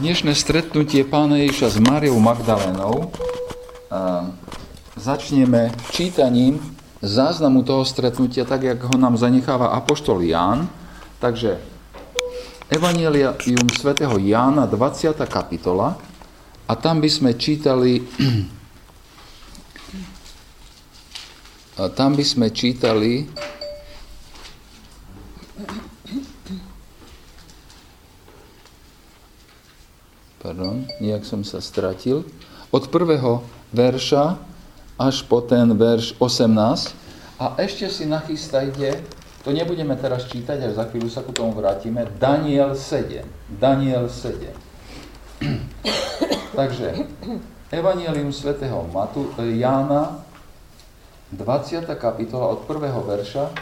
dnešné stretnutie pána Ježiša s Máriou Magdalénou začneme čítaním záznamu toho stretnutia, tak jak ho nám zanecháva Apoštol Ján. Takže Evangelium svätého Jána, 20. kapitola, a tam by sme čítali tam by sme čítali pardon, nejak som sa stratil, od prvého verša až po ten verš 18. A ešte si nachystajte, to nebudeme teraz čítať, až za chvíľu sa ku tomu vrátime, Daniel 7. Daniel 7. Takže, Evangelium svätého Matu, Jána, 20. kapitola od prvého verša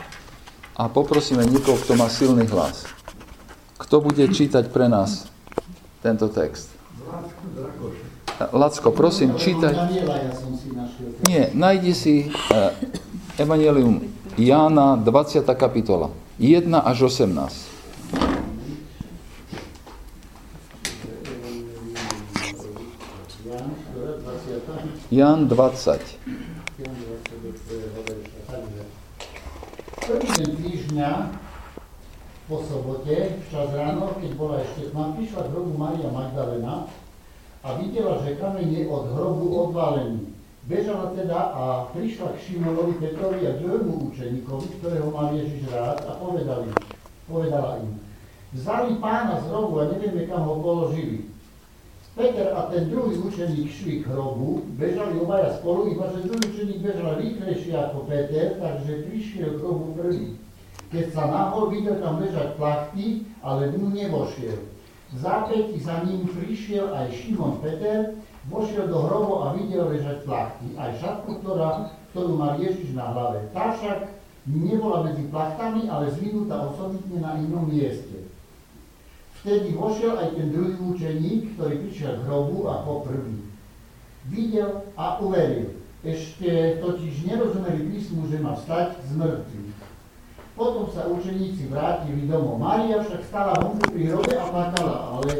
a poprosíme niekoho, kto má silný hlas. Kto bude čítať pre nás tento text. Lacko, prosím, čítaj. Nie, nájdi si eh, Evangelium Jána, 20. kapitola, 1 až 18. Jan 20. Prvý deň týždňa po sobote, včas ráno, keď bola ešte tma, prišla k hrobu Maria Magdalena a videla, že kameň je od hrobu odvalený. Bežala teda a prišla k Šimonovi Petrovi a druhému učeníkovi, ktorého mal Ježiš rád a povedali, povedala im, vzali pána z hrobu a nevieme, kam ho položili. Peter a ten druhý učeník šli k hrobu, bežali obaja spolu, iba že druhý učeník bežal rýchlejšie ako Peter, takže prišiel k hrobu prvý. Keď sa nahol, videl tam ležať plachty, ale dnu nevošiel. V zápäti za ním prišiel aj Šimon Peter, vošiel do hrobu a videl ležať plachty, aj šatku, ktorá, ktorú mal Ježiš na hlave. Tá však nebola medzi plachtami, ale zvinutá osobitne na inom mieste. Vtedy vošiel aj ten druhý učeník, ktorý prišiel k hrobu ako prvý. Videl a uveril. Ešte totiž nerozumeli písmu, že má vstať z mŕtvych. Potom sa učeníci vrátili domov. Mária však stala vonku pri hrobe a plakala, ale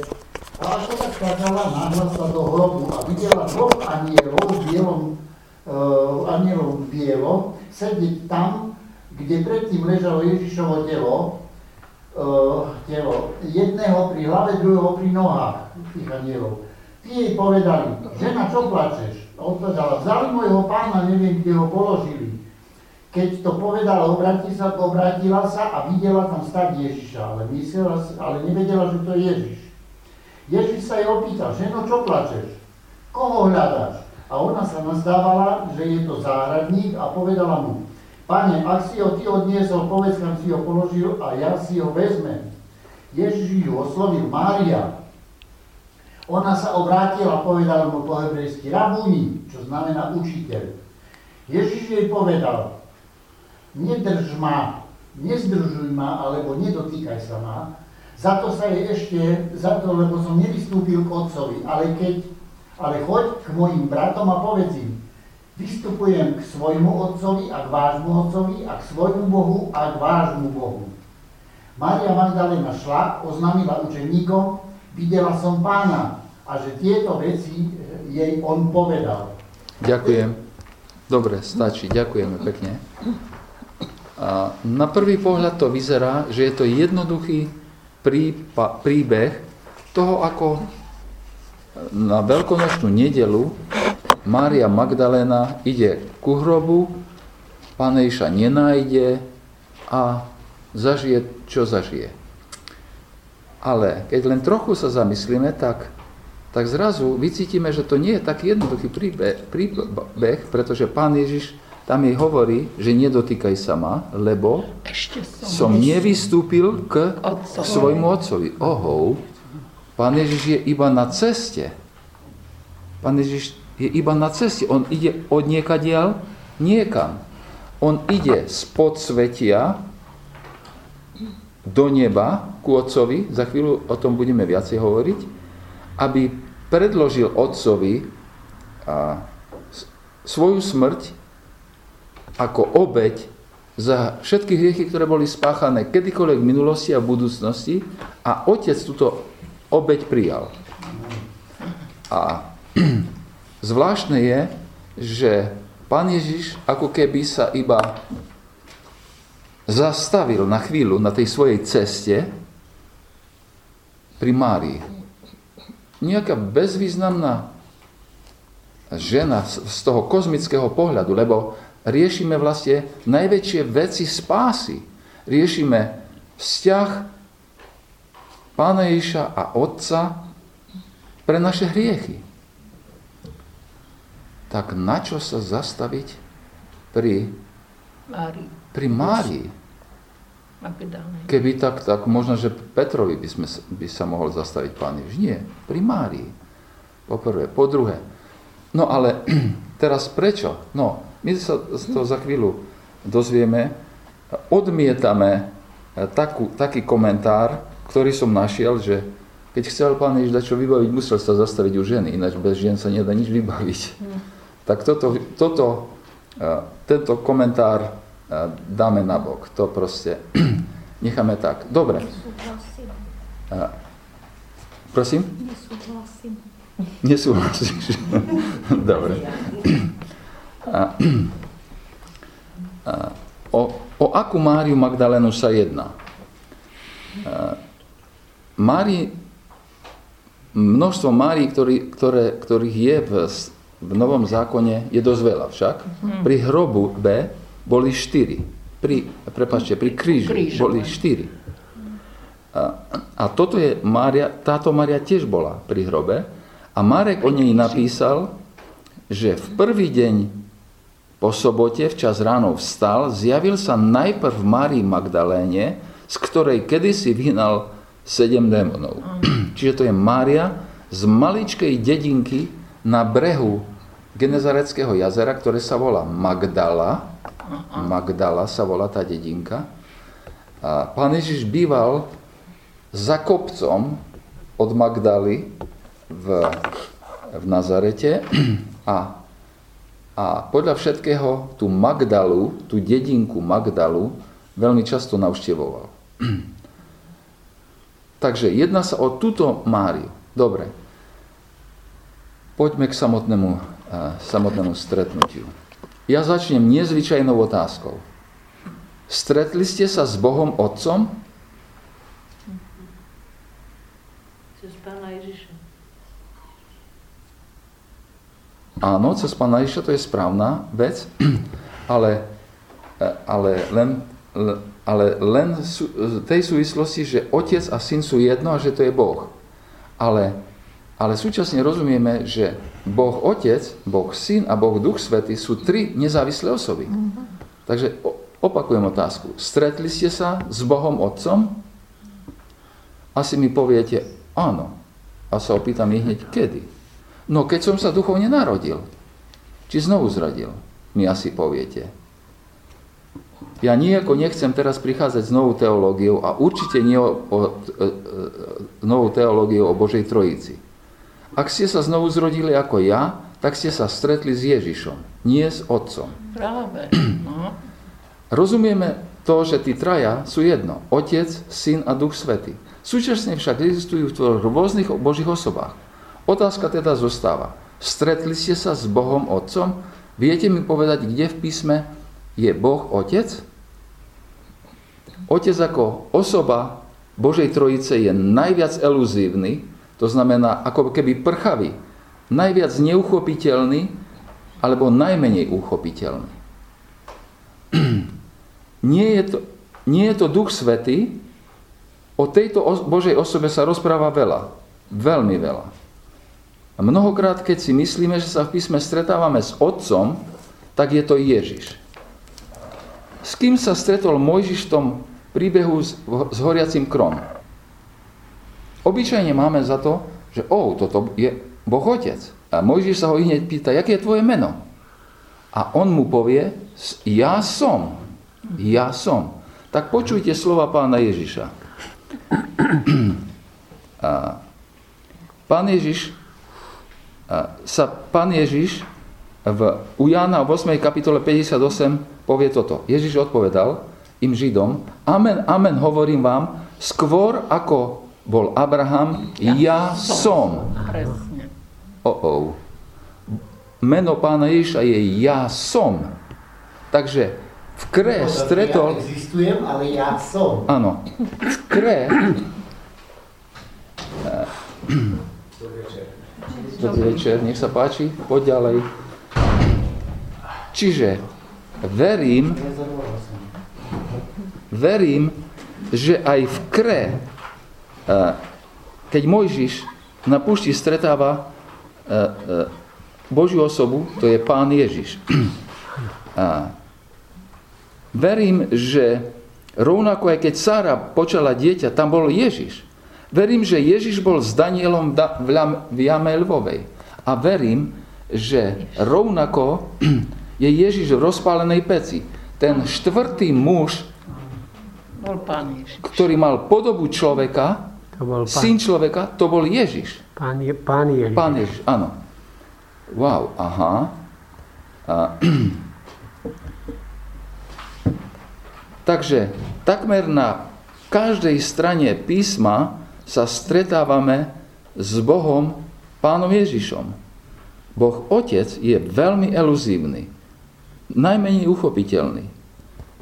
a ako tak plakala, náhla sa do hrobu a videla dvoch anielov v bielom, uh, anielov bielo, sedieť tam, kde predtým ležalo Ježišovo telo, uh, telo, jedného pri hlave, druhého pri nohách tých anielov. Tí jej povedali, žena, čo plačeš? Odpovedala, vzali môjho pána, neviem, kde ho položili. Keď to povedala, obráti sa, obrátila sa a videla tam stať Ježiša, ale, myslela, ale nevedela, že to je Ježiš. Ježiš sa jej opýtal, ženo, čo plačeš? Koho hľadáš? A ona sa nazdávala, že je to záhradník a povedala mu, Pane, ak si ho ty odniesol, povedz, kam si ho položil a ja si ho vezmem. Ježiš ju oslovil Mária. Ona sa obrátila a povedala mu po hebrejsky Rabuni, čo znamená učiteľ. Ježiš jej povedal, nedrž ma, nezdržuj ma, alebo nedotýkaj sa ma, za to sa jej ešte, za to, lebo som nevystúpil k otcovi, ale keď, ale choď k mojim bratom a povedz im, vystupujem k svojmu otcovi a k vášmu otcovi a k svojmu Bohu a k vášmu Bohu. Maria Magdalena šla, oznámila učeníkom, videla som pána a že tieto veci jej on povedal. Ďakujem. Dobre, stačí. Ďakujeme pekne. A na prvý pohľad to vyzerá, že je to jednoduchý príbeh toho, ako na veľkonočnú nedelu Mária Magdalena ide ku hrobu, Panejša nenájde a zažije, čo zažije. Ale keď len trochu sa zamyslíme, tak, tak zrazu vycítime, že to nie je taký jednoduchý príbeh, príbeh pretože Pán Ježiš tam jej hovorí, že nedotýkaj sa ma, lebo Ešte som, som nevystúpil k Otcovi. svojmu otcovi. Ohou, pán Ježiš je iba na ceste. Pán Ježiš je iba na ceste. On ide od niekadiaľ niekam. On ide z podsvetia do neba ku otcovi, za chvíľu o tom budeme viacej hovoriť, aby predložil otcovi svoju smrť ako obeď za všetky hriechy, ktoré boli spáchané kedykoľvek v minulosti a v budúcnosti a otec túto obeď prijal. A zvláštne je, že pán Ježiš ako keby sa iba zastavil na chvíľu na tej svojej ceste pri Márii. Nejaká bezvýznamná žena z toho kozmického pohľadu, lebo riešime vlastne najväčšie veci spásy. Riešime vzťah Pána Ježiša a Otca pre naše hriechy. Tak na čo sa zastaviť pri Márii? Pri Márii. Keby tak, tak možno, že Petrovi by, sme, by sa mohol zastaviť Pán Ježiš. Nie, pri Márii. Po prvé. Po druhé. No ale teraz prečo? No, my sa to za chvíľu dozvieme. Odmietame eh, takú, taký komentár, ktorý som našiel, že keď chcel pán Ježiš čo vybaviť, musel sa zastaviť u ženy, ináč bez žien sa nedá nič vybaviť. Hmm. Tak toto, toto, eh, tento komentár dáme na bok. To proste necháme tak. Dobre. Prosím? Nesúhlasím. Nesúhlasíš. Dobre. O, o akú Máriu Magdalénu sa jedná? Mári, množstvo Márií, ktorý, ktoré, ktorých je v, v Novom zákone, je dosť veľa však. Mhm. Pri hrobu B boli štyri. Pri, prepáčte, pri Krížu. boli štyri. A, a toto je Mária, táto Mária tiež bola pri hrobe a Marek o nej napísal, že v prvý deň po sobote včas ráno vstal, zjavil sa najprv Márii Magdaléne, z ktorej kedysi vyhnal sedem démonov. Čiže to je Mária z maličkej dedinky na brehu Genezareckého jazera, ktoré sa volá Magdala Magdala sa volá tá dedinka. A pán Ježiš býval za kopcom od Magdaly v, v Nazarete a, a podľa všetkého tú Magdalu, tú dedinku Magdalu veľmi často navštevoval. Takže jedná sa o túto Máriu. Dobre. Poďme k samotnému, samotnému stretnutiu. Ja začnem nezvyčajnou otázkou. Stretli ste sa s Bohom Otcom? Cez Pána Ježiša. Áno, cez Pána Ježiša to je správna vec, ale, ale len, ale len v tej súvislosti, že otec a syn sú jedno a že to je Boh. Ale ale súčasne rozumieme, že Boh Otec, Boh Syn a Boh Duch Svety sú tri nezávislé osoby. Mm-hmm. Takže opakujem otázku. Stretli ste sa s Bohom Otcom? Asi mi poviete, áno. A sa opýtam hneď, kedy? No keď som sa duchovne narodil. Či znovu zradil? Mi asi poviete. Ja nijako nechcem teraz prichádzať s novou teológiou a určite nie o, o, o, o novou teológiou o Božej Trojici. Ak ste sa znovu zrodili ako ja, tak ste sa stretli s Ježišom, nie s Otcom. Práve. No. Rozumieme to, že tí traja sú jedno. Otec, Syn a Duch Svety. Súčasne však existujú v rôznych Božích osobách. Otázka teda zostáva. Stretli ste sa s Bohom Otcom? Viete mi povedať, kde v písme je Boh Otec? Otec ako osoba Božej Trojice je najviac eluzívny, to znamená, ako keby prchavý, najviac neuchopiteľný alebo najmenej uchopiteľný. nie, je to, nie je to Duch Svetý, o tejto Božej osobe sa rozpráva veľa, veľmi veľa. A mnohokrát, keď si myslíme, že sa v písme stretávame s Otcom, tak je to Ježiš. S kým sa stretol Mojžiš v tom príbehu s, s horiacim krom? Obyčajne máme za to, že oh, toto je Boh Otec. A Mojžiš sa ho hneď pýta, aké je tvoje meno? A on mu povie, ja som. Ja som. Tak počujte slova pána Ježiša. A pán Ježiš sa pán Ježiš v, u Jána v 8. kapitole 58 povie toto. Ježiš odpovedal im Židom, amen, amen, hovorím vám, skôr ako bol Abraham, ja, ja som. oh, oh. Meno pána Ježiša je ja som. Takže v kre stretol... Ja existujem, ale ja som. Áno. V kre... Dobrý večer, nech sa páči, poď ďalej. Čiže verím, verím, že aj v kre, eh, keď Mojžiš na púšti stretáva eh, eh, Božiu osobu, to je Pán Ježiš. Verím, že rovnako aj keď Sára počala dieťa, tam bol Ježiš. Verím, že Ježiš bol s Danielom v jame Lvovej. A verím, že rovnako je Ježiš v rozpálenej peci. Ten štvrtý muž, Bol pán Ježiš. ktorý mal podobu človeka, To bol pán, syn človeka, to bol Ježiš. pán, Je- pán Ježiš. Pán Ježiš, áno. Wow, aha. A, takže takmer na každej strane písma sa stretávame s Bohom, Pánom Ježišom. Boh Otec je veľmi eluzívny, najmenej uchopiteľný.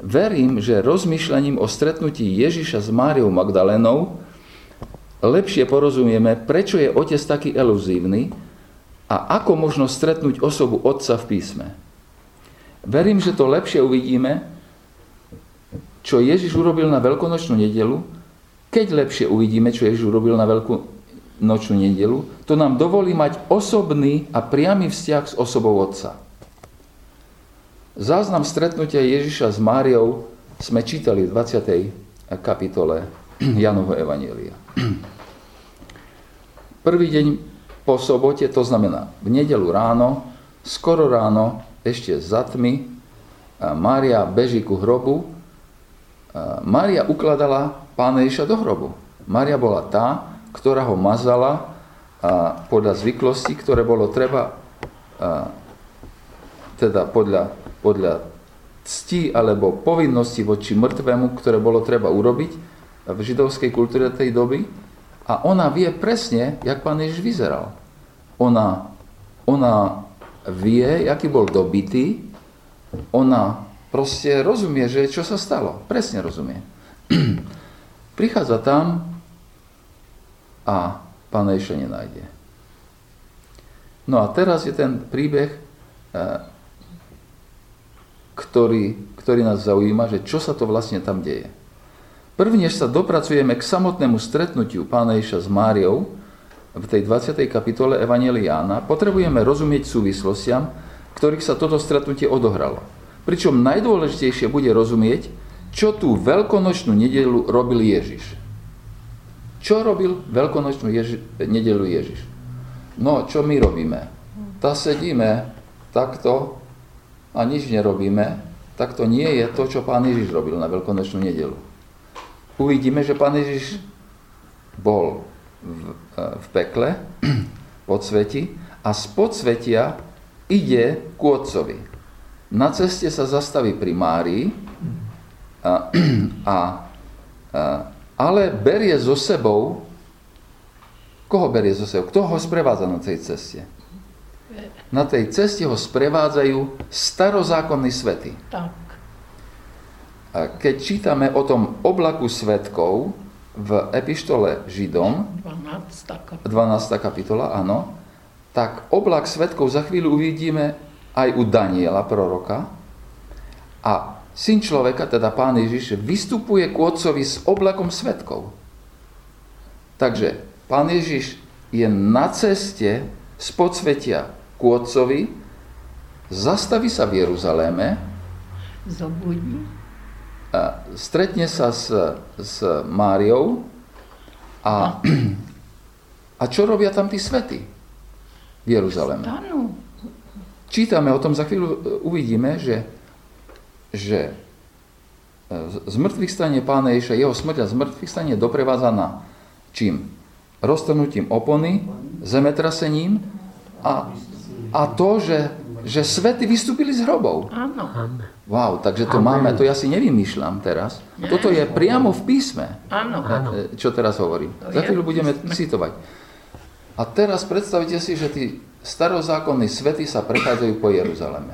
Verím, že rozmýšľaním o stretnutí Ježiša s Máriou Magdalenou lepšie porozumieme, prečo je Otec taký eluzívny a ako možno stretnúť osobu Otca v písme. Verím, že to lepšie uvidíme, čo Ježiš urobil na veľkonočnú nedelu, keď lepšie uvidíme, čo Ježiš urobil na veľkú nočnú nedelu, to nám dovolí mať osobný a priamy vzťah s osobou Otca. Záznam stretnutia Ježiša s Máriou sme čítali v 20. kapitole Janovho Evanielia. Prvý deň po sobote, to znamená v nedelu ráno, skoro ráno, ešte za tmy, Mária beží ku hrobu. Mária ukladala pána Ježiša do hrobu. Mária bola tá, ktorá ho mazala a podľa zvyklostí, ktoré bolo treba, a, teda podľa, podľa cti alebo povinnosti voči mŕtvemu, ktoré bolo treba urobiť v židovskej kultúre tej doby. A ona vie presne, jak pán Ježiš vyzeral. Ona, ona vie, aký bol dobitý, ona proste rozumie, že čo sa stalo. Presne rozumie. Prichádza tam a pána Ježiša nenájde. No a teraz je ten príbeh, eh, ktorý, ktorý nás zaujíma, že čo sa to vlastne tam deje. Prvnež sa dopracujeme k samotnému stretnutiu pána Ježiša s Máriou v tej 20. kapitole Evangelia Jána, potrebujeme rozumieť súvislostiam, ktorých sa toto stretnutie odohralo. Pričom najdôležitejšie bude rozumieť, čo tú veľkonočnú nedelu robil Ježiš. Čo robil veľkonočnú Ježi- nedelu Ježiš? No, čo my robíme? Tá sedíme takto a nič nerobíme, tak to nie je to, čo pán Ježiš robil na veľkonočnú nedelu. Uvidíme, že pán Ježiš bol v, v pekle, pod sveti a z podsvetia ide k otcovi. Na ceste sa zastaví pri Márii, a, a, a, ale berie so sebou, koho berie so sebou? Kto ho sprevádza na tej ceste? Na tej ceste ho sprevádzajú starozákonní svety. Tak. A keď čítame o tom oblaku svetkov v epištole Židom, 12. kapitola. 12. kapitola, áno, tak oblak svetkov za chvíľu uvidíme aj u Daniela, proroka. A syn človeka, teda pán Ježiš, vystupuje ku otcovi s oblakom svetkov. Takže pán Ježiš je na ceste z podsvetia ku otcovi, zastaví sa v Jeruzaléme, Zobudí. a stretne sa s, s Máriou a, a čo robia tam tí svety v Jeruzaleme? Stanú. Čítame o tom, za chvíľu e, uvidíme, že, že e, z mŕtvych stane pána Ježiša, jeho smrť a z mŕtvych stane je doprevádzaná čím? Roztrhnutím opony, zemetrasením a, a to, že, že svety vystúpili z hrobov. Áno. Amen. Wow, takže to máme, to ja si nevymýšľam teraz. Toto je priamo v písme, Áno. e, čo teraz hovorím. To Za chvíľu budeme citovať. A teraz predstavte si, že tí starozákonní svety sa prechádzajú po Jeruzaleme.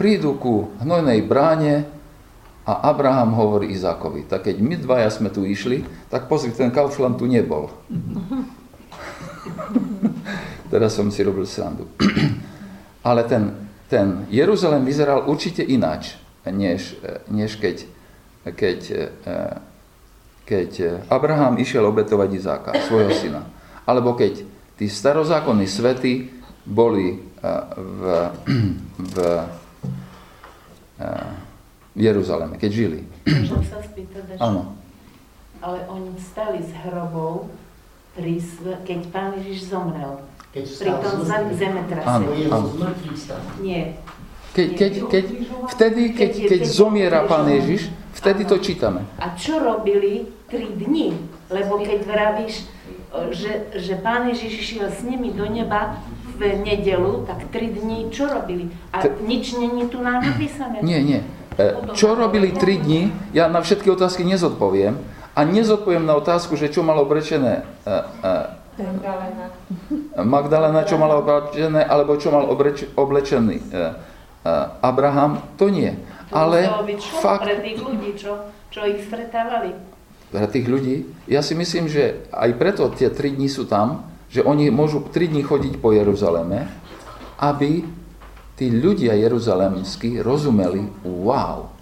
Prídu ku hnojnej bráne a Abraham hovorí Izákovi, tak keď my dvaja sme tu išli, tak pozri, ten Kaufland tu nebol. Teraz som si robil srandu. Ale ten, ten Jeruzalém vyzeral určite ináč, než, než keď, keď, keď Abraham išiel obetovať Izáka, svojho syna. Alebo keď tí starozákonní svety boli v, v, v Jeruzaleme, keď žili. Môžem sa spýtať, Áno. ale oni vstali z hrobov, pri, keď pán Ježiš zomrel. Keď Pri tom zemetrasení. Stan. Nie. Keď, keď, keď, vtedy, keď, keď zomiera Pán Ježiš, vtedy to čítame. A čo robili tri dni? Lebo keď vravíš, o, že, že pán Ježiš išiel s nimi do neba v nedelu, tak tri dni čo robili? A T- nič není tu nám napísané. Nie, nie. E, Čo robili tri dni, ja na všetky otázky nezodpoviem. A nezodpoviem na otázku, že čo malo obrečené e, e, Magdalena, čo mala oblečené, alebo čo mal obreč, oblečený Abraham, to nie. To Ale šok fakt, pre tých ľudí, čo, čo ich stretávali. pre tých ľudí, ja si myslím, že aj preto tie tri dni sú tam, že oni môžu tri dni chodiť po Jeruzaleme, aby tí ľudia jeruzalemskí rozumeli, wow,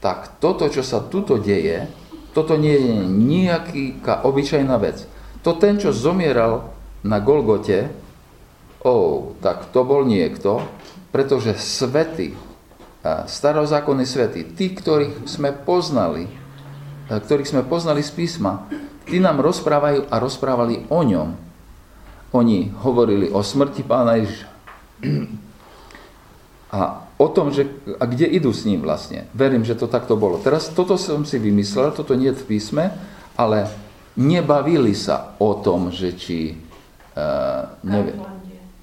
tak toto, čo sa tuto deje, toto nie je nejaká obyčajná vec. To ten, čo zomieral na Golgote, oh, tak to bol niekto, pretože svety, starozákonní svety, tí, ktorých sme poznali, ktorých sme poznali z písma, tí nám rozprávajú a rozprávali o ňom. Oni hovorili o smrti pána Ježiša. A o tom, že, a kde idú s ním vlastne. Verím, že to takto bolo. Teraz toto som si vymyslel, toto nie je v písme, ale nebavili sa o tom, že či, uh, neviem,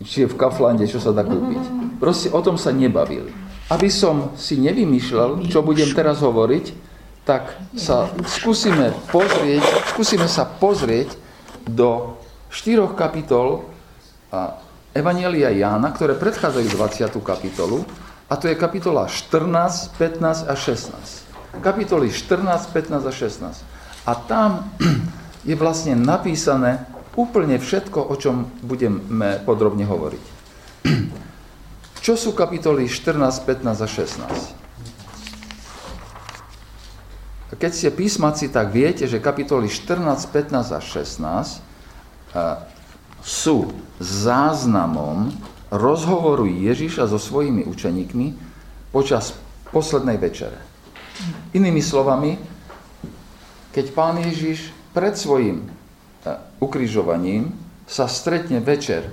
či je v Kaflande, čo sa dá kúpiť. Proste o tom sa nebavili. Aby som si nevymýšľal, čo budem teraz hovoriť, tak sa skúsime pozrieť, skúsime sa pozrieť do štyroch kapitol Evanielia Jána, ktoré predchádzajú 20. kapitolu, a to je kapitola 14, 15 a 16. Kapitoly 14, 15 a 16. A tam je vlastne napísané úplne všetko, o čom budeme podrobne hovoriť. Čo sú kapitoly 14, 15 a 16? Keď ste písmaci, tak viete, že kapitoly 14, 15 a 16 sú záznamom rozhovoru Ježiša so svojimi učeníkmi počas poslednej večere. Inými slovami, keď pán Ježiš pred svojim ukrižovaním sa stretne večer,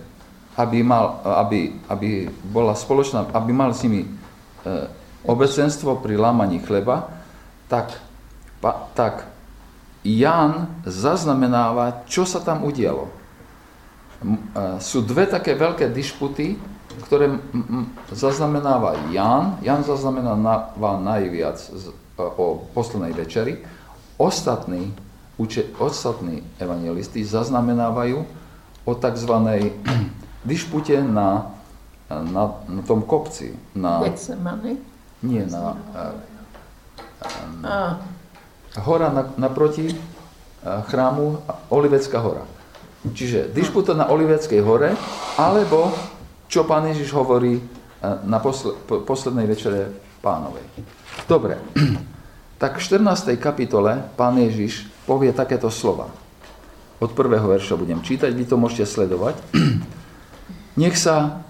aby, mal, aby, aby bola spoločná, aby mal s nimi obecenstvo pri lámaní chleba, tak, pa, tak Ján zaznamenáva, čo sa tam udialo sú dve také veľké dišputy, ktoré zaznamenáva Jan. Jan zaznamenáva najviac o poslednej večeri. Ostatní, uče, ostatní evangelisti zaznamenávajú o tzv. dišpute na, na, na tom kopci. Na, Getsemane? nie, na, A, hora na, naproti chrámu Olivecká hora. Čiže dišputa na Oliveckej hore, alebo čo pán Ježiš hovorí na posle, po, poslednej večere pánovej. Dobre, tak v 14. kapitole pán Ježiš povie takéto slova. Od prvého verša budem čítať, vy to môžete sledovať. Nech sa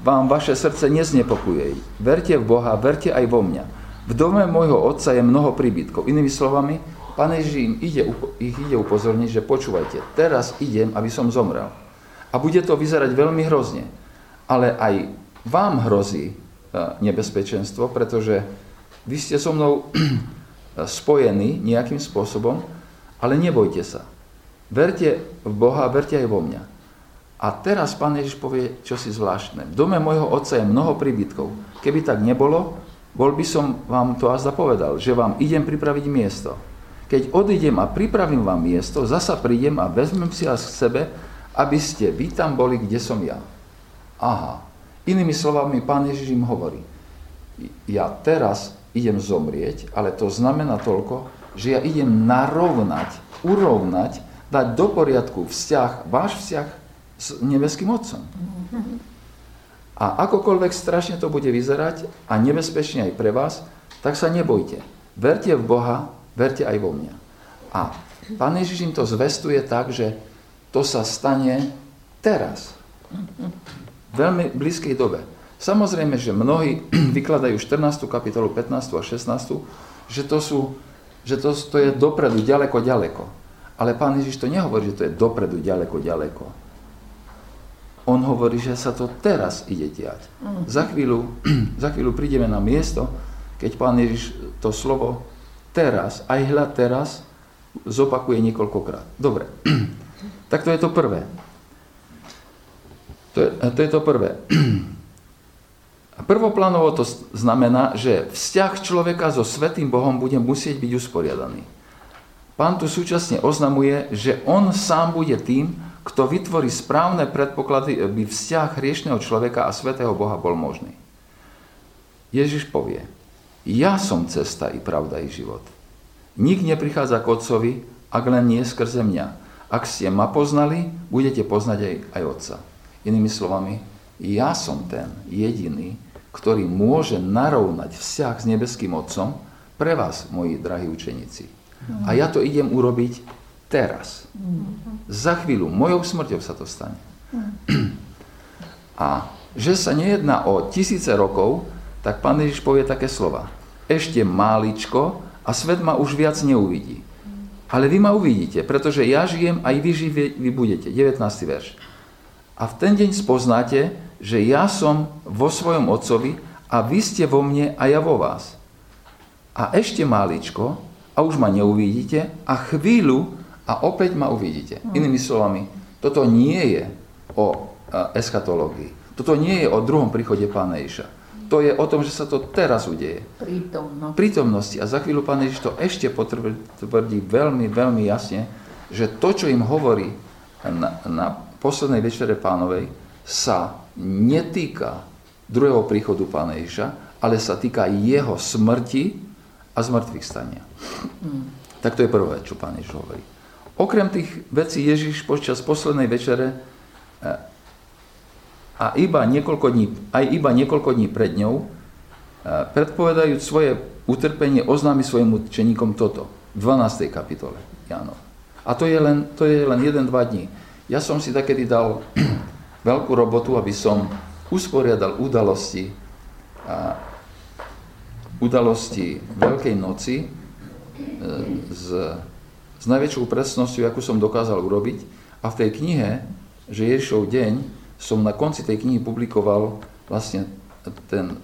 vám vaše srdce neznepokuje. Verte v Boha, verte aj vo mňa. V dome môjho otca je mnoho príbytkov. Inými slovami, Pán Ježiš ide, ich ide upozorniť, že počúvajte, teraz idem, aby som zomrel. A bude to vyzerať veľmi hrozne. Ale aj vám hrozí nebezpečenstvo, pretože vy ste so mnou spojení nejakým spôsobom, ale nebojte sa. Verte v Boha, verte aj vo mňa. A teraz pán Ježiš povie čosi zvláštne. V dome môjho otca je mnoho príbytkov. Keby tak nebolo, bol by som vám to azda povedal, že vám idem pripraviť miesto. Keď odídem a pripravím vám miesto, zasa prídem a vezmem si vás k sebe, aby ste vy tam boli, kde som ja. Aha. Inými slovami, pán Ježiš im hovorí, ja teraz idem zomrieť, ale to znamená toľko, že ja idem narovnať, urovnať, dať do poriadku vzťah, váš vzťah s nebeským Otcom. A akokoľvek strašne to bude vyzerať a nebezpečne aj pre vás, tak sa nebojte. Verte v Boha, verte aj vo mňa. A Pán Ježiš im to zvestuje tak, že to sa stane teraz. V veľmi blízkej dobe. Samozrejme, že mnohí vykladajú 14. kapitolu, 15. a 16. že to, sú, že to, to je dopredu, ďaleko, ďaleko. Ale pán Ježiš to nehovorí, že to je dopredu, ďaleko, ďaleko. On hovorí, že sa to teraz ide diať. Za chvíľu, za chvíľu prídeme na miesto, keď pán Ježiš to slovo teraz, aj hľad teraz, zopakuje niekoľkokrát. Dobre, tak to je to prvé. To je to, je to prvé. A prvoplánovo to znamená, že vzťah človeka so Svetým Bohom bude musieť byť usporiadaný. Pán tu súčasne oznamuje, že on sám bude tým, kto vytvorí správne predpoklady, aby vzťah hriešného človeka a Svetého Boha bol možný. Ježiš povie, ja som cesta i pravda i život. Nik neprichádza k Otcovi, ak len nie skrze mňa. Ak ste ma poznali, budete poznať aj, aj Otca. Inými slovami, ja som ten jediný, ktorý môže narovnať vzťah s nebeským Otcom pre vás, moji drahí učeníci. A ja to idem urobiť teraz. Za chvíľu, mojou smrťou sa to stane. A že sa nejedná o tisíce rokov, tak pán Ježiš povie také slova. Ešte máličko a svet ma už viac neuvidí. Ale vy ma uvidíte, pretože ja žijem, aj vy živie, vy budete. 19. verš. A v ten deň spoznáte, že ja som vo svojom otcovi a vy ste vo mne a ja vo vás. A ešte máličko a už ma neuvidíte a chvíľu a opäť ma uvidíte. Inými slovami, toto nie je o eschatológii. Toto nie je o druhom príchode Pána Ježiša. To je o tom, že sa to teraz udeje. Prítomnosť. Prítomnosti. A za chvíľu Pán Ježiš to ešte potvrdí veľmi, veľmi jasne, že to, čo im hovorí na, na poslednej večere pánovej, sa netýka druhého príchodu Pána Ježiša, ale sa týka jeho smrti a zmrtvých stania. Mm. Tak to je prvé, čo Pán Ježiš hovorí. Okrem tých vecí Ježiš počas poslednej večere eh, a iba niekoľko dní, aj iba niekoľko dní pred ňou, eh, predpovedajúc svoje utrpenie, oznámi svojim učeníkom toto, v 12. kapitole Jánov. A to je len, to je len 1-2 dní. Ja som si takedy dal veľkú robotu, aby som usporiadal udalosti, a udalosti Veľkej noci e, s, najväčšou presnosťou, akú som dokázal urobiť. A v tej knihe, že Ježišov deň, som na konci tej knihy publikoval vlastne ten,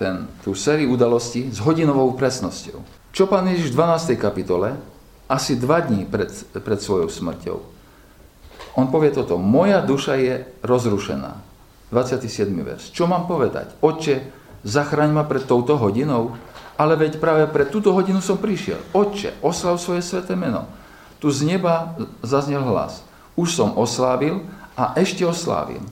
ten, tú sériu udalostí s hodinovou presnosťou. Čo pán Ježiš v 12. kapitole, asi dva dní pred, pred svojou smrťou, on povie toto, moja duša je rozrušená. 27. verš. Čo mám povedať? Oče, zachraň ma pred touto hodinou, ale veď práve pred túto hodinu som prišiel. Oče, oslav svoje sveté meno. Tu z neba zaznel hlas. Už som oslávil a ešte oslávim.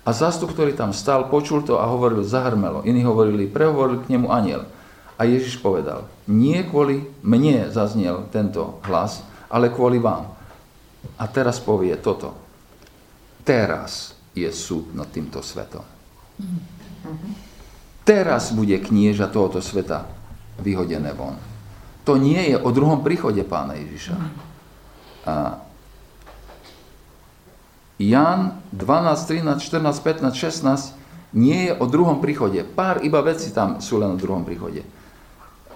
A zástup, ktorý tam stal, počul to a hovoril, zahrmelo. Iní hovorili, prehovoril k nemu aniel. A Ježiš povedal, nie kvôli mne zaznel tento hlas, ale kvôli vám. A teraz povie toto. Teraz je súd nad týmto svetom. Teraz bude knieža tohoto sveta vyhodené von. To nie je o druhom príchode pána Ježiša. A Jan 12, 13, 14, 15, 16 nie je o druhom príchode. Pár iba veci tam sú len o druhom príchode.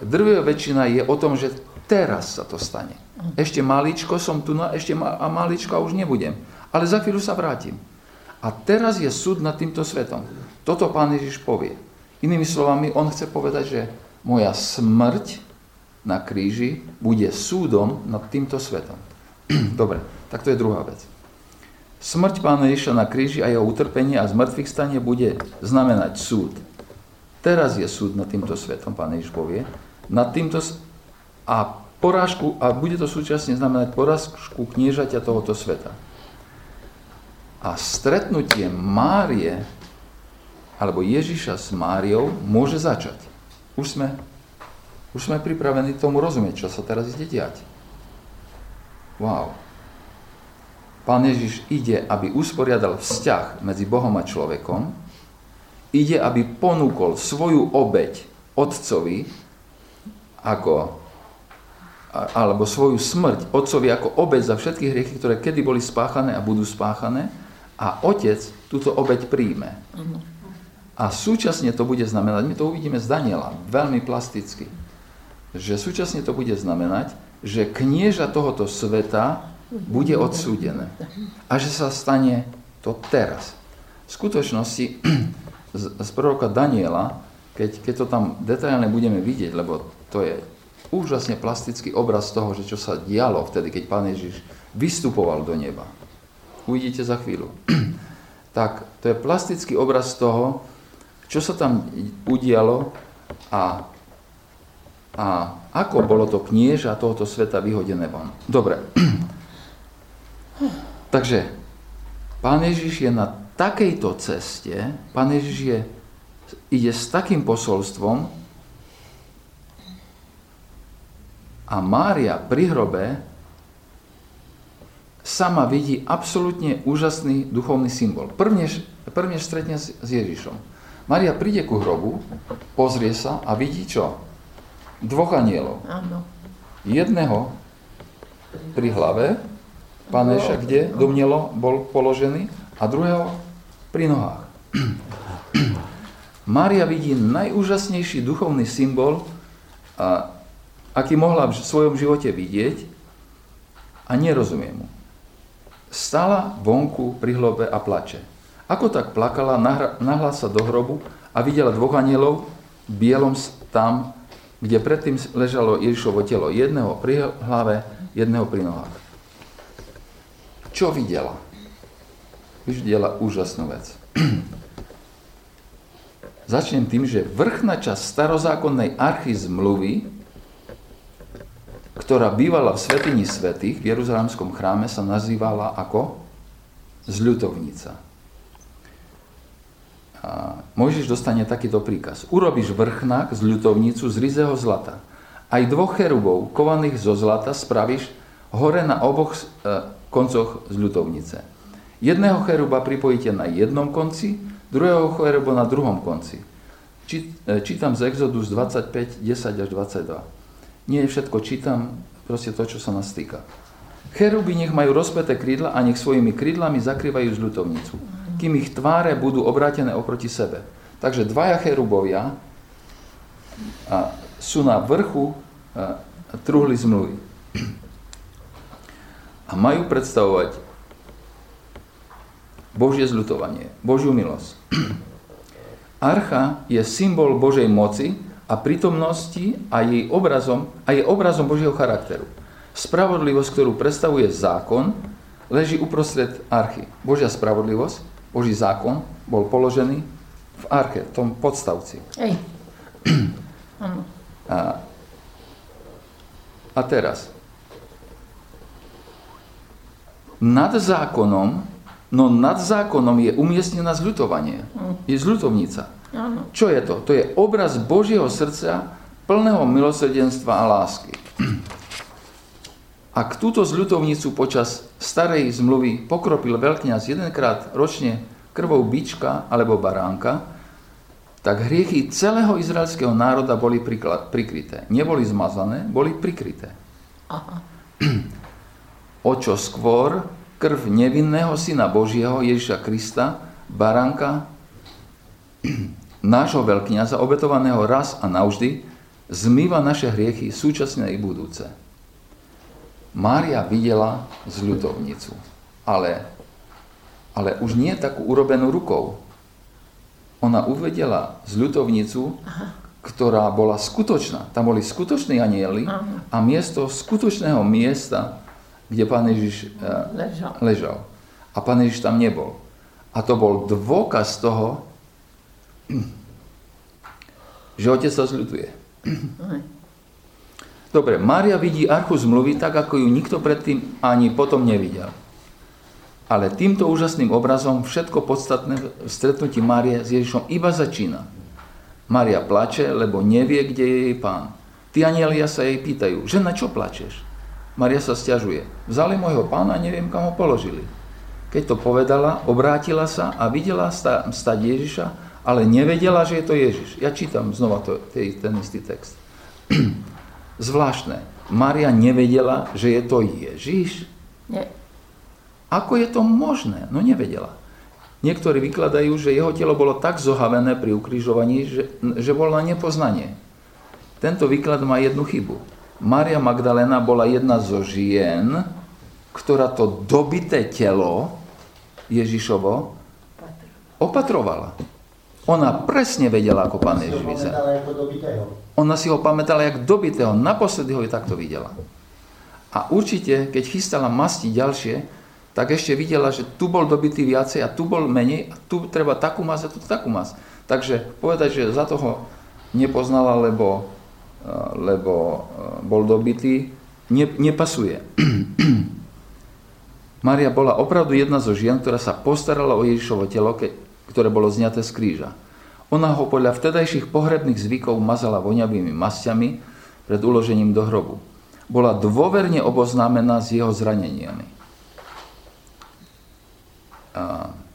Drvivá väčšina je o tom, že teraz sa to stane. Ešte maličko som tu, no ešte ma, a maličko a už nebudem. Ale za chvíľu sa vrátim. A teraz je súd nad týmto svetom. Toto pán Ježiš povie. Inými slovami, on chce povedať, že moja smrť na kríži bude súdom nad týmto svetom. Dobre, tak to je druhá vec. Smrť pána Ježiša na kríži a jeho utrpenie a zmrtvých stane bude znamenať súd. Teraz je súd nad týmto svetom, pán Ježiš povie. Nad týmto a porážku, a bude to súčasne znamenať porážku kniežaťa tohoto sveta. A stretnutie Márie alebo Ježiša s Máriou môže začať. Už sme, už sme pripravení tomu rozumieť, čo sa teraz ide diať. Wow. Pán Ježiš ide, aby usporiadal vzťah medzi Bohom a človekom, ide, aby ponúkol svoju obeď Otcovi ako alebo svoju smrť Otcovi ako obeď za všetky hriechy, ktoré kedy boli spáchané a budú spáchané a Otec túto obeď príjme. A súčasne to bude znamenať, my to uvidíme z Daniela, veľmi plasticky, že súčasne to bude znamenať, že knieža tohoto sveta bude odsúdené. A že sa stane to teraz. V skutočnosti z, z proroka Daniela, keď, keď to tam detailne budeme vidieť, lebo to je úžasne plastický obraz toho, že čo sa dialo vtedy, keď Pán Ježiš vystupoval do neba. Uvidíte za chvíľu. tak to je plastický obraz toho, čo sa tam udialo a, a ako bolo to knieža tohoto sveta vyhodené von. Dobre. Takže Pán Ježiš je na takejto ceste, Pán Ježiš je, ide s takým posolstvom a Mária pri hrobe sama vidí absolútne úžasný duchovný symbol. Prvne, prvne stretne s Ježišom. Maria príde ku hrobu, pozrie sa a vidí čo? Dvoch anielov. Áno. Jedného pri hlave, páneša, kde domnelo bol položený, a druhého pri nohách. Mária vidí najúžasnejší duchovný symbol, a, aký mohla v svojom živote vidieť a nerozumie mu. Stala vonku pri hlobe a plače. Ako tak plakala, nahla sa do hrobu a videla dvoch anielov v bielom tam, kde predtým ležalo Ježišovo telo. Jedného pri hlave, jedného pri nohách. Čo videla? Videla úžasnú vec. Začnem tým, že vrchná časť starozákonnej archy zmluvy, ktorá bývala v Svetini Svetých v Jeruzalemskom chráme, sa nazývala ako zľutovnica. Mojžiš dostane takýto príkaz. Urobíš vrchnák z ľutovnicu z rizého zlata. Aj dvoch cherubov, kovaných zo zlata, spravíš hore na oboch e, koncoch z ľutovnice. Jedného cheruba pripojíte na jednom konci, druhého cheruba na druhom konci. Či, e, čítam z Exodus 25, 10 až 22. Nie všetko, čítam proste to, čo sa nás týka. Cheruby nech majú rozpeté krídla a nech svojimi krídlami zakrývajú zľutovnicu kým ich tváre budú obrátené oproti sebe. Takže dvaja cherubovia sú na vrchu truhly zmluvy. A majú predstavovať Božie zľutovanie, Božiu milosť. Archa je symbol Božej moci a prítomnosti a jej obrazom, a je obrazom Božieho charakteru. Spravodlivosť, ktorú predstavuje zákon, leží uprostred archy. Božia spravodlivosť Boží zákon bol položený v arche, v tom podstavci. Ej. A, a teraz. Nad zákonom, no nad zákonom je umiestnená zľutovanie. Mm. Je zľutovnica. Čo je to? To je obraz Božieho srdca plného milosrdenstva a lásky. Ak túto zľutovnicu počas starej zmluvy pokropil veľkňaz jedenkrát ročne krvou bička alebo baránka, tak hriechy celého izraelského národa boli prikryté. Neboli zmazané, boli prikryté. Aha. O čo skôr krv nevinného Syna Božieho Ježiša Krista, baránka, nášho veľkňaza, obetovaného raz a navždy, zmýva naše hriechy súčasné i budúce. Mária videla zľutovnicu, ale, ale už nie takú urobenú rukou. Ona uvedela zľutovnicu, ktorá bola skutočná. Tam boli skutoční anieli a miesto skutočného miesta, kde pán Ježiš eh, ležal. ležal. A pán Ježiš tam nebol. A to bol dôkaz toho, že otec sa zľutuje. Dobre, Mária vidí archu zmluvy tak, ako ju nikto predtým ani potom nevidel. Ale týmto úžasným obrazom všetko podstatné v stretnutí Márie s Ježišom iba začína. Mária plače, lebo nevie, kde je jej pán. Tí anielia sa jej pýtajú, že na čo plačeš? Maria sa stiažuje. Vzali môjho pána a neviem, kam ho položili. Keď to povedala, obrátila sa a videla stať Ježiša, ale nevedela, že je to Ježiš. Ja čítam znova to, ten istý text. Zvláštne. Maria nevedela, že je to Ježiš? Nie. Ako je to možné? No nevedela. Niektorí vykladajú, že jeho telo bolo tak zohavené pri ukrižovaní, že, že bolo na nepoznanie. Tento výklad má jednu chybu. Maria Magdalena bola jedna zo žien, ktorá to dobité telo Ježišovo opatrovala. Ona presne vedela, ako pán Ježiš vyzerá. Ona si ho pamätala jak dobitého. Naposledy ho je takto videla. A určite, keď chystala masti ďalšie, tak ešte videla, že tu bol dobitý viacej a tu bol menej a tu treba takú mas a tu takú mas. Takže povedať, že za toho nepoznala, lebo, eh, lebo eh, bol dobitý, ne, nepasuje. Maria bola opravdu jedna zo žien, ktorá sa postarala o Ježišovo telo, ktoré bolo zňaté z kríža. Ona ho podľa vtedajších pohrebných zvykov mazala voňavými masťami pred uložením do hrobu. Bola dôverne oboznámená s jeho zraneniami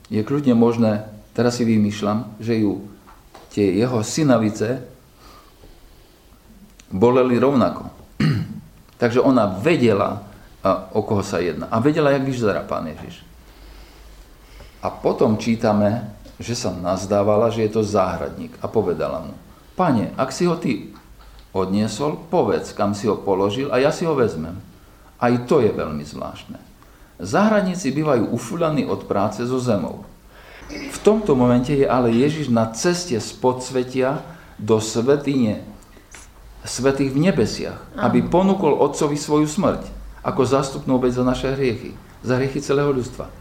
je kľudne možné, teraz si vymýšľam, že ju tie jeho synavice boleli rovnako. Takže ona vedela, o koho sa jedná. A vedela, jak vyzerá pán Ježiš. A potom čítame, že sa nazdávala, že je to záhradník. A povedala mu, pane, ak si ho ty odniesol, povedz, kam si ho položil a ja si ho vezmem. Aj to je veľmi zvláštne. Zahradníci bývajú ufúľaní od práce so zemou. V tomto momente je ale Ježiš na ceste z podsvetia do svetine svetých v nebesiach, aby ponúkol Otcovi svoju smrť ako zástupnú obeď za naše hriechy, za hriechy celého ľudstva.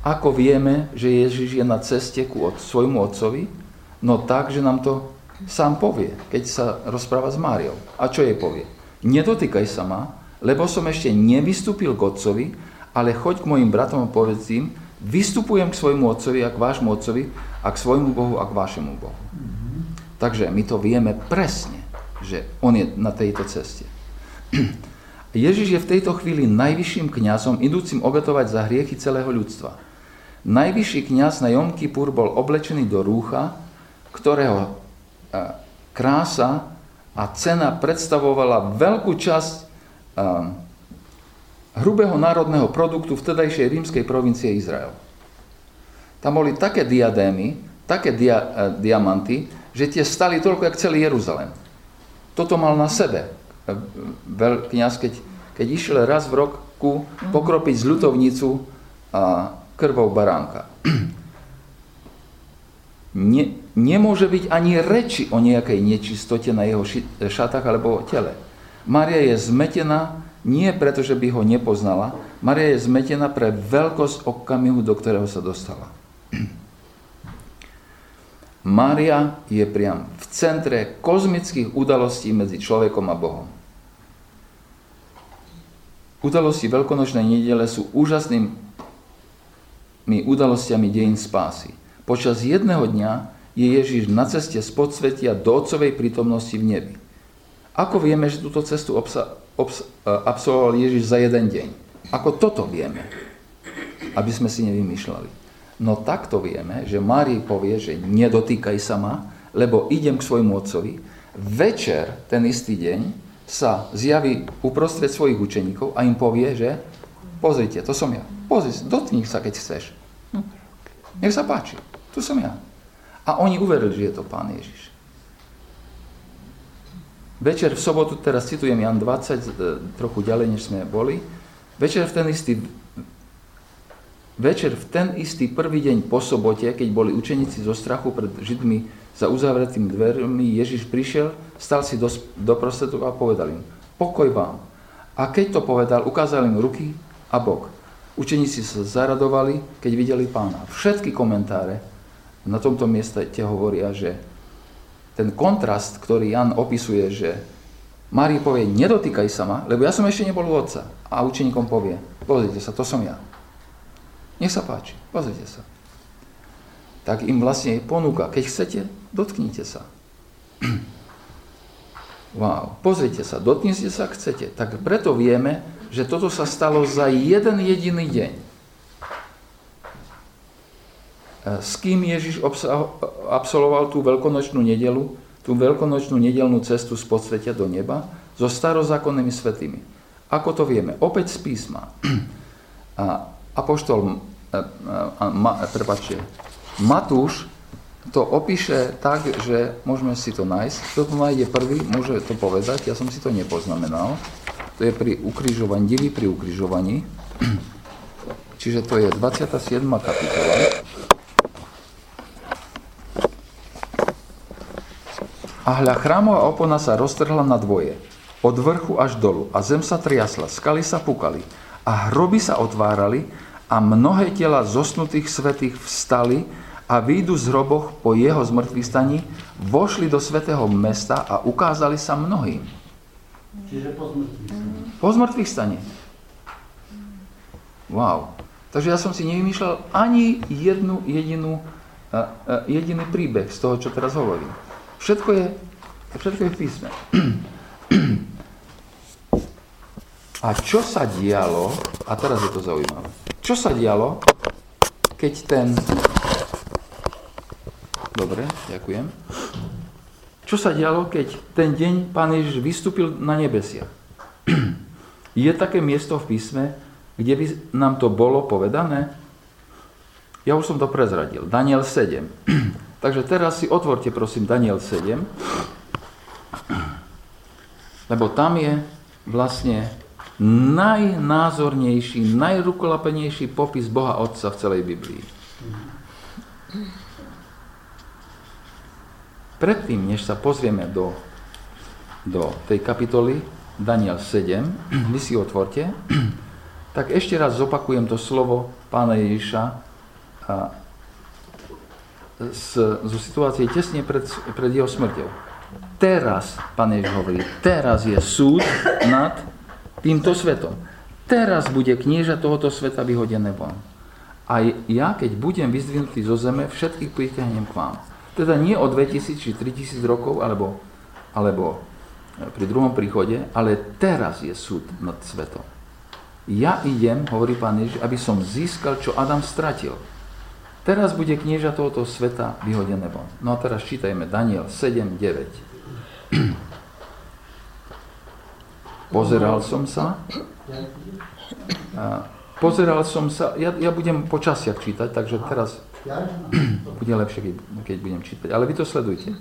Ako vieme, že Ježiš je na ceste ku svojmu Otcovi? No tak, že nám to sám povie, keď sa rozpráva s Máriou. A čo jej povie? Nedotýkaj sa ma, lebo som ešte nevystúpil k Otcovi ale choď k mojim bratom a povedz im, vystupujem k svojmu otcovi a k vášmu otcovi a k svojmu Bohu a k vašemu Bohu. Mm-hmm. Takže my to vieme presne, že on je na tejto ceste. Ježiš je v tejto chvíli najvyšším kňazom, idúcim obetovať za hriechy celého ľudstva. Najvyšší kňaz na Jom Kippur bol oblečený do rúcha, ktorého e, krása a cena predstavovala veľkú časť e, hrubého národného produktu vtedajšej rímskej provincie Izrael. Tam boli také diadémy, také dia, e, diamanty, že tie stali toľko, jak celý Jeruzalém. Toto mal na sebe. Veľ, kniaz, keď, keď išiel raz v roku pokropiť z ľutovnicu a krvou baránka. Ne, nemôže byť ani reči o nejakej nečistote na jeho šatách alebo tele. Maria je zmetená nie preto, že by ho nepoznala. Maria je zmetená pre veľkosť okamihu, do ktorého sa dostala. Mária je priam v centre kozmických udalostí medzi človekom a Bohom. Udalosti veľkonočnej nedele sú úžasnými udalostiami dejín spásy. Počas jedného dňa je Ježiš na ceste z podsvetia do Otcovej prítomnosti v nebi. Ako vieme, že túto cestu obsa- obs- e, absolvoval Ježiš za jeden deň? Ako toto vieme? Aby sme si nevymýšľali. No takto vieme, že Márii povie, že nedotýkaj sa ma, lebo idem k svojmu otcovi. Večer, ten istý deň, sa zjaví uprostred svojich učeníkov a im povie, že pozrite, to som ja. Pozri, dotkni sa, keď chceš. Nech sa páči, tu som ja. A oni uverili, že je to Pán Ježiš. Večer v sobotu, teraz citujem Jan 20, e, trochu ďalej, než sme boli, večer v ten istý Večer v ten istý prvý deň po sobote, keď boli učeníci zo strachu pred Židmi za uzavretými dvermi, Ježiš prišiel, stal si do, do prostredu a povedal im, pokoj vám. A keď to povedal, ukázal im ruky a bok. Učeníci sa zaradovali, keď videli pána. Všetky komentáre na tomto mieste te hovoria, že ten kontrast, ktorý Jan opisuje, že Mári povie, nedotýkaj sa ma, lebo ja som ešte nebol u otca. A učeníkom povie, pozrite sa, to som ja. Nech sa páči, pozrite sa. Tak im vlastne ponúka, keď chcete, dotknite sa. Wow, pozrite sa, dotknite sa, chcete. Tak preto vieme, že toto sa stalo za jeden jediný deň. E, s kým Ježiš absolvoval tú veľkonočnú nedelu, tú veľkonočnú nedelnú cestu z podsvetia do neba so starozákonnými svetými. Ako to vieme? Opäť z písma. A apoštol, a, a, prepáčte, Matúš to opíše tak, že môžeme si to nájsť. Kto to nájde prvý, môže to povedať, ja som si to nepoznamenal. To je pri ukrižovaní, divy pri ukrižovaní. Čiže to je 27. kapitola. A hľa chrámová opona sa roztrhla na dvoje, od vrchu až dolu, a zem sa triasla, skaly sa pukali, a hroby sa otvárali, a mnohé tela zosnutých svetých vstali, a výjdu z hroboch po jeho zmrtvých staní, vošli do svetého mesta a ukázali sa mnohým. Čiže po zmrtvých staní. Po zmrtvých staní. Wow. Takže ja som si nevymýšľal ani jednu jedinú, uh, uh, jediný príbeh z toho, čo teraz hovorím. Všetko je, všetko je v písme. A čo sa dialo, a teraz je to zaujímavé, čo sa dialo, keď ten Dobre, ďakujem. Čo sa dialo, keď ten deň Pán Ježiš vystúpil na nebesia? Je také miesto v písme, kde by nám to bolo povedané? Ja už som to prezradil. Daniel 7. Takže teraz si otvorte prosím Daniel 7, lebo tam je vlastne najnázornejší, najrukolapenejší popis Boha Otca v celej Biblii. Predtým, než sa pozrieme do, do tej kapitoly Daniel 7, vy si otvorte, tak ešte raz zopakujem to slovo pána Ježiša a, z, zo situácie tesne pred, pred jeho smrťou. Teraz, pán Ježiš hovorí, teraz je súd nad týmto svetom. Teraz bude knieža tohoto sveta vyhodené von. A ja, keď budem vyzdvihnutý zo zeme, všetkých pritiahnem k vám. Teda nie o 2000 či 3000 rokov, alebo, alebo e, pri druhom príchode, ale teraz je súd nad svetom. Ja idem, hovorí pán Ježiš, aby som získal, čo Adam stratil. Teraz bude knieža tohoto sveta vyhodené von. No a teraz čítajme Daniel 7, 9. Pozeral som sa. Pozeral som sa, ja, ja budem po časiach čítať, takže teraz bude lepšie, keď budem čítať. Ale vy to sledujte.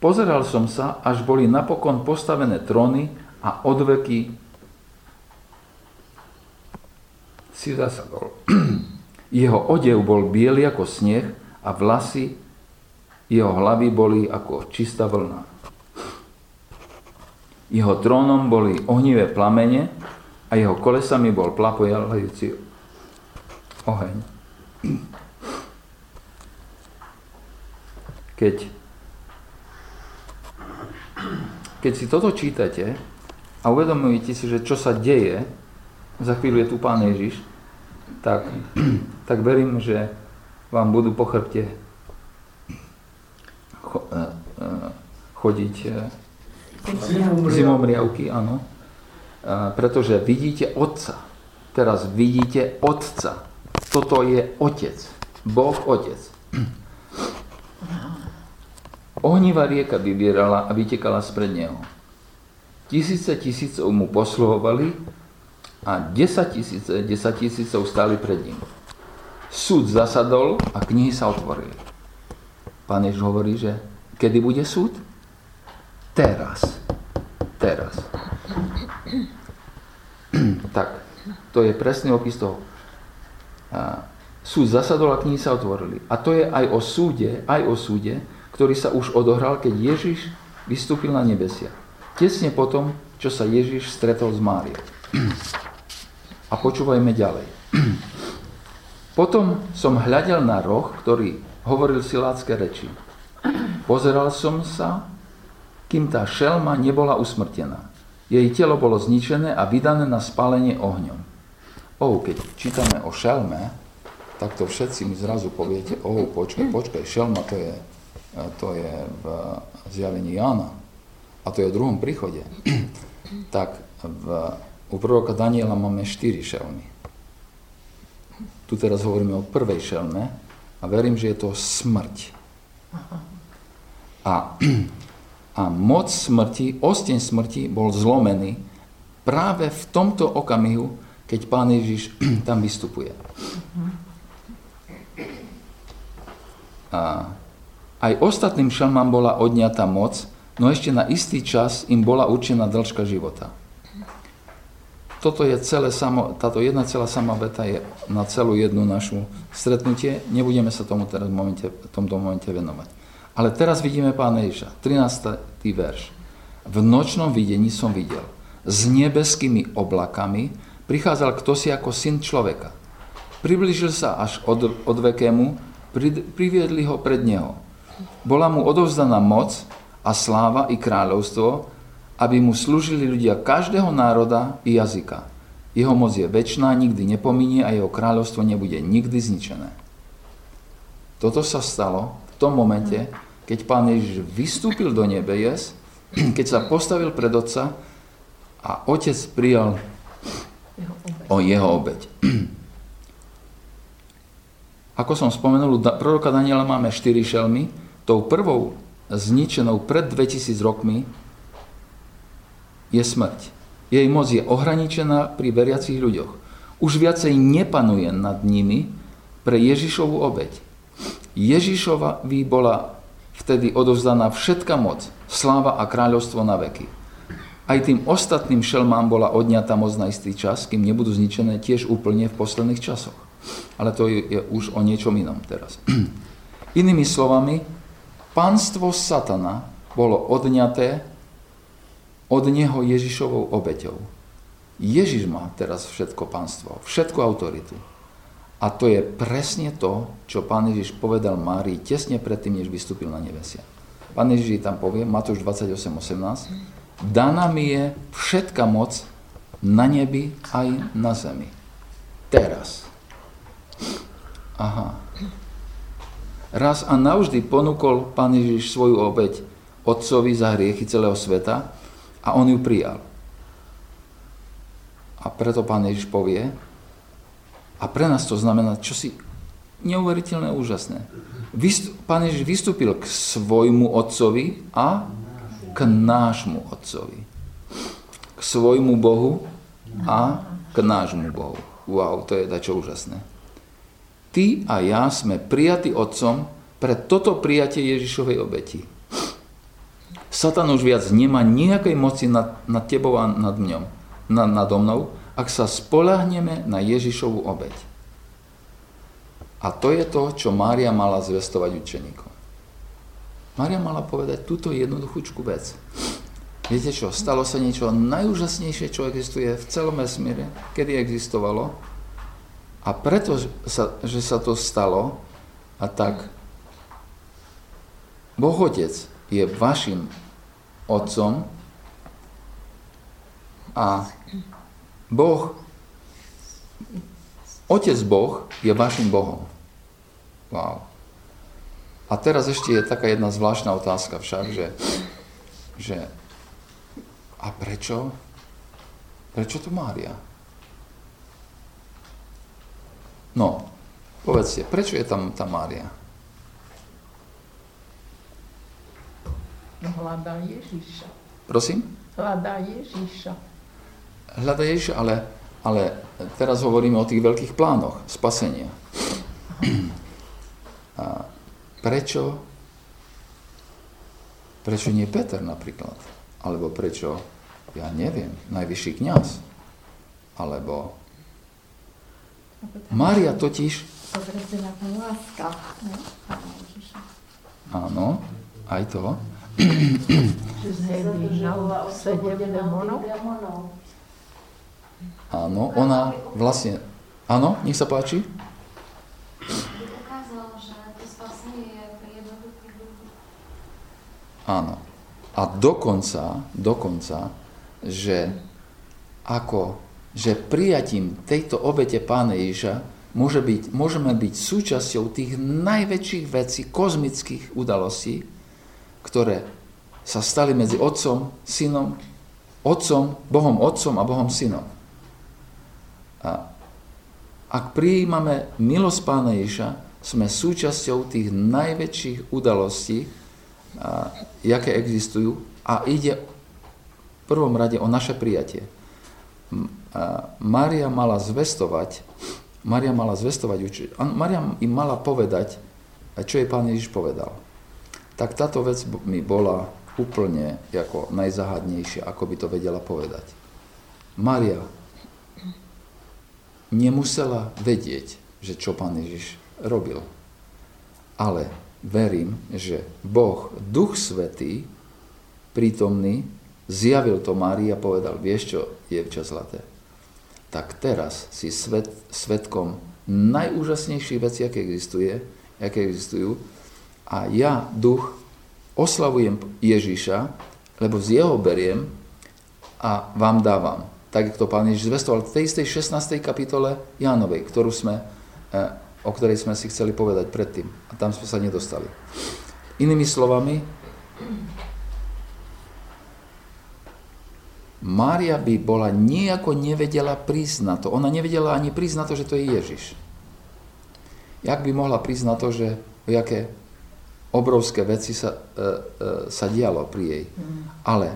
Pozeral som sa, až boli napokon postavené tróny a odveky si zasadol. Jeho odev bol biely ako sneh a vlasy jeho hlavy boli ako čistá vlna. Jeho trónom boli ohnivé plamene a jeho kolesami bol plapojajúci oheň. Keď, keď si toto čítate a uvedomujete si, že čo sa deje, za chvíľu je tu Pán Ježiš, tak, tak verím, že vám budú po chrbte e, e, chodiť e, zimomriavky, áno. Pretože vidíte Otca. Teraz vidíte Otca. Toto je Otec. Boh Otec. Ohnivá rieka vybierala a vytekala spred neho. Tisíce tisícov mu posluhovali a 10 tisíce, 10 tisícov stáli pred ním. Súd zasadol a knihy sa otvorili. Pán Jež hovorí, že kedy bude súd? Teraz. Teraz. tak, to je presný opis toho. súd zasadol a knihy sa otvorili. A to je aj o súde, aj o súde, ktorý sa už odohral, keď Ježiš vystúpil na nebesia. Tesne potom, čo sa Ježiš stretol s Máriou. A počúvajme ďalej. Potom som hľadel na roh, ktorý hovoril silácké reči. Pozeral som sa, kým tá šelma nebola usmrtená. Jej telo bolo zničené a vydané na spálenie ohňom. Oh, keď čítame o šelme, tak to všetci mi zrazu poviete, oh, počkaj, počkaj, šelma to je, to je v zjavení Jána a to je v druhom príchode. tak v, u proroka Daniela máme štyri šelmy. Tu teraz hovoríme o prvej šelme a verím, že je to smrť. A, a moc smrti, osteň smrti bol zlomený práve v tomto okamihu, keď pán Ježiš tam vystupuje. A aj ostatným šelmám bola odňatá moc, no ešte na istý čas im bola určená dĺžka života. Toto je celé samo, táto jedna celá sama veta je na celú jednu našu stretnutie. Nebudeme sa tomu teraz v momente, tomto momente venovať. Ale teraz vidíme pána Ježa, 13. verš. V nočnom videní som videl, s nebeskými oblakami prichádzal kto si ako syn človeka. Priblížil sa až od, od vekému, priviedli ho pred neho. Bola mu odovzdaná moc a sláva i kráľovstvo, aby mu slúžili ľudia každého národa i jazyka. Jeho moc je väčšiná, nikdy nepominie a jeho kráľovstvo nebude nikdy zničené. Toto sa stalo v tom momente, keď pán Ježiš vystúpil do nebejes, keď sa postavil pred otca a otec prijal o jeho obeď. Ako som spomenul, proroka Daniela máme štyri šelmy. Tou prvou zničenou pred 2000 rokmi je smrť. Jej moc je ohraničená pri veriacich ľuďoch. Už viacej nepanuje nad nimi pre Ježišovu obeď. By bola vtedy odovzdaná všetka moc, sláva a kráľovstvo na veky. Aj tým ostatným šelmám bola odňatá moc na istý čas, kým nebudú zničené tiež úplne v posledných časoch. Ale to je už o niečom inom teraz. Inými slovami, pánstvo satana bolo odňaté od neho Ježišovou obeťou. Ježiš má teraz všetko pánstvo, všetku autoritu. A to je presne to, čo pán Ježiš povedal Márii tesne predtým, než vystúpil na nebesia. Pán Ježiš tam povie, Matúš 28.18, daná mi je všetka moc na nebi aj na zemi. Teraz. Aha. Raz a navždy ponúkol pán Ježiš svoju obeď otcovi za hriechy celého sveta a on ju prijal. A preto pán Ježiš povie, a pre nás to znamená čosi neuveriteľné, úžasné. Pán Ježiš vystúpil k svojmu otcovi a k nášmu otcovi. K svojmu Bohu a k nášmu Bohu. Wow, to je dačo úžasné. Ty a ja sme prijatí otcom pre toto prijatie Ježišovej obeti. Satan už viac nemá nejakej moci nad, nad tebou a nad mňom, nad, nado mnou, ak sa spolahneme na Ježišovu obeď. A to je to, čo Mária mala zvestovať učeníkom. Mária mala povedať túto jednoduchúčku vec. Viete čo, stalo sa niečo najúžasnejšie, čo existuje v celom vesmíre, kedy existovalo. A preto, sa, že sa to stalo, a tak Boh Otec je vašim otcom a Boh, Otec Boh je vašim Bohom. Wow. A teraz ešte je taká jedna zvláštna otázka však, že, že a prečo? Prečo to Mária? No, povedzte, prečo je tam tá Mária? Hľadá Ježiša. Prosím? Hľadá Ježiša. Hľadá Ježiša, ale, ale teraz hovoríme o tých veľkých plánoch spasenia. A prečo, prečo nie Peter napríklad? Alebo prečo, ja neviem, najvyšší kňaz? Alebo Mária totiž... Áno, aj to. Áno, ona vlastne... Áno, nech sa páči. Áno. A dokonca, dokonca, že ako, že prijatím tejto obete Pána Ježiša môže byť, môžeme byť súčasťou tých najväčších vecí, kozmických udalostí, ktoré sa stali medzi Otcom, Synom, Otcom, Bohom Otcom a Bohom Synom. A ak prijímame milosť Pána Ježa, sme súčasťou tých najväčších udalostí, a, existujú a ide v prvom rade o naše prijatie. Mária mala zvestovať, Mária mala zvestovať, Mária im mala povedať, čo jej pán Ježiš povedal. Tak táto vec mi bola úplne ako najzahadnejšia, ako by to vedela povedať. Mária nemusela vedieť, že čo pán Ježiš robil. Ale verím, že Boh, Duch Svetý, prítomný, zjavil to Márii a povedal, vieš čo, dievča zlaté, tak teraz si svet, svetkom najúžasnejších vecí, aké, existuje, aké existujú. A ja, duch, oslavujem Ježíša, lebo z jeho beriem a vám dávam. Tak, to pán Ježiš zvestoval v tej istej 16. kapitole Jánovej, ktorú sme, eh, o ktorej sme si chceli povedať predtým. A tam sme sa nedostali. Inými slovami, Mária by bola nejako nevedela prísť na to. Ona nevedela ani prísť na to, že to je Ježiš. Jak by mohla prísť na to, že jaké obrovské veci sa, e, e, sa dialo pri jej. Mm. Ale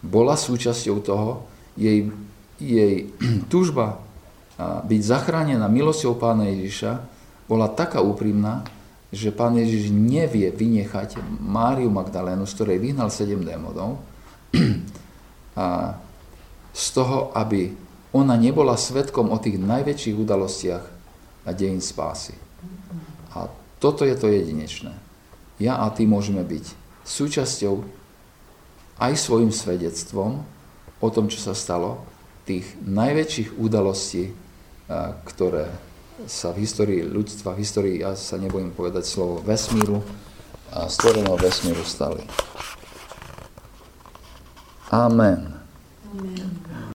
bola súčasťou toho, jej, jej túžba byť zachránená milosťou pána Ježiša bola taká úprimná, že pán Ježiš nevie vynechať Máriu Magdalénu, z ktorej vyhnal sedem démonov, z toho, aby ona nebola svetkom o tých najväčších udalostiach a dejín spásy. A toto je to jedinečné. Ja a ty môžeme byť súčasťou aj svojim svedectvom o tom, čo sa stalo, tých najväčších udalostí, ktoré sa v histórii ľudstva, v histórii, ja sa nebojím povedať slovo vesmíru, a stvoreného vesmíru stali. Amém.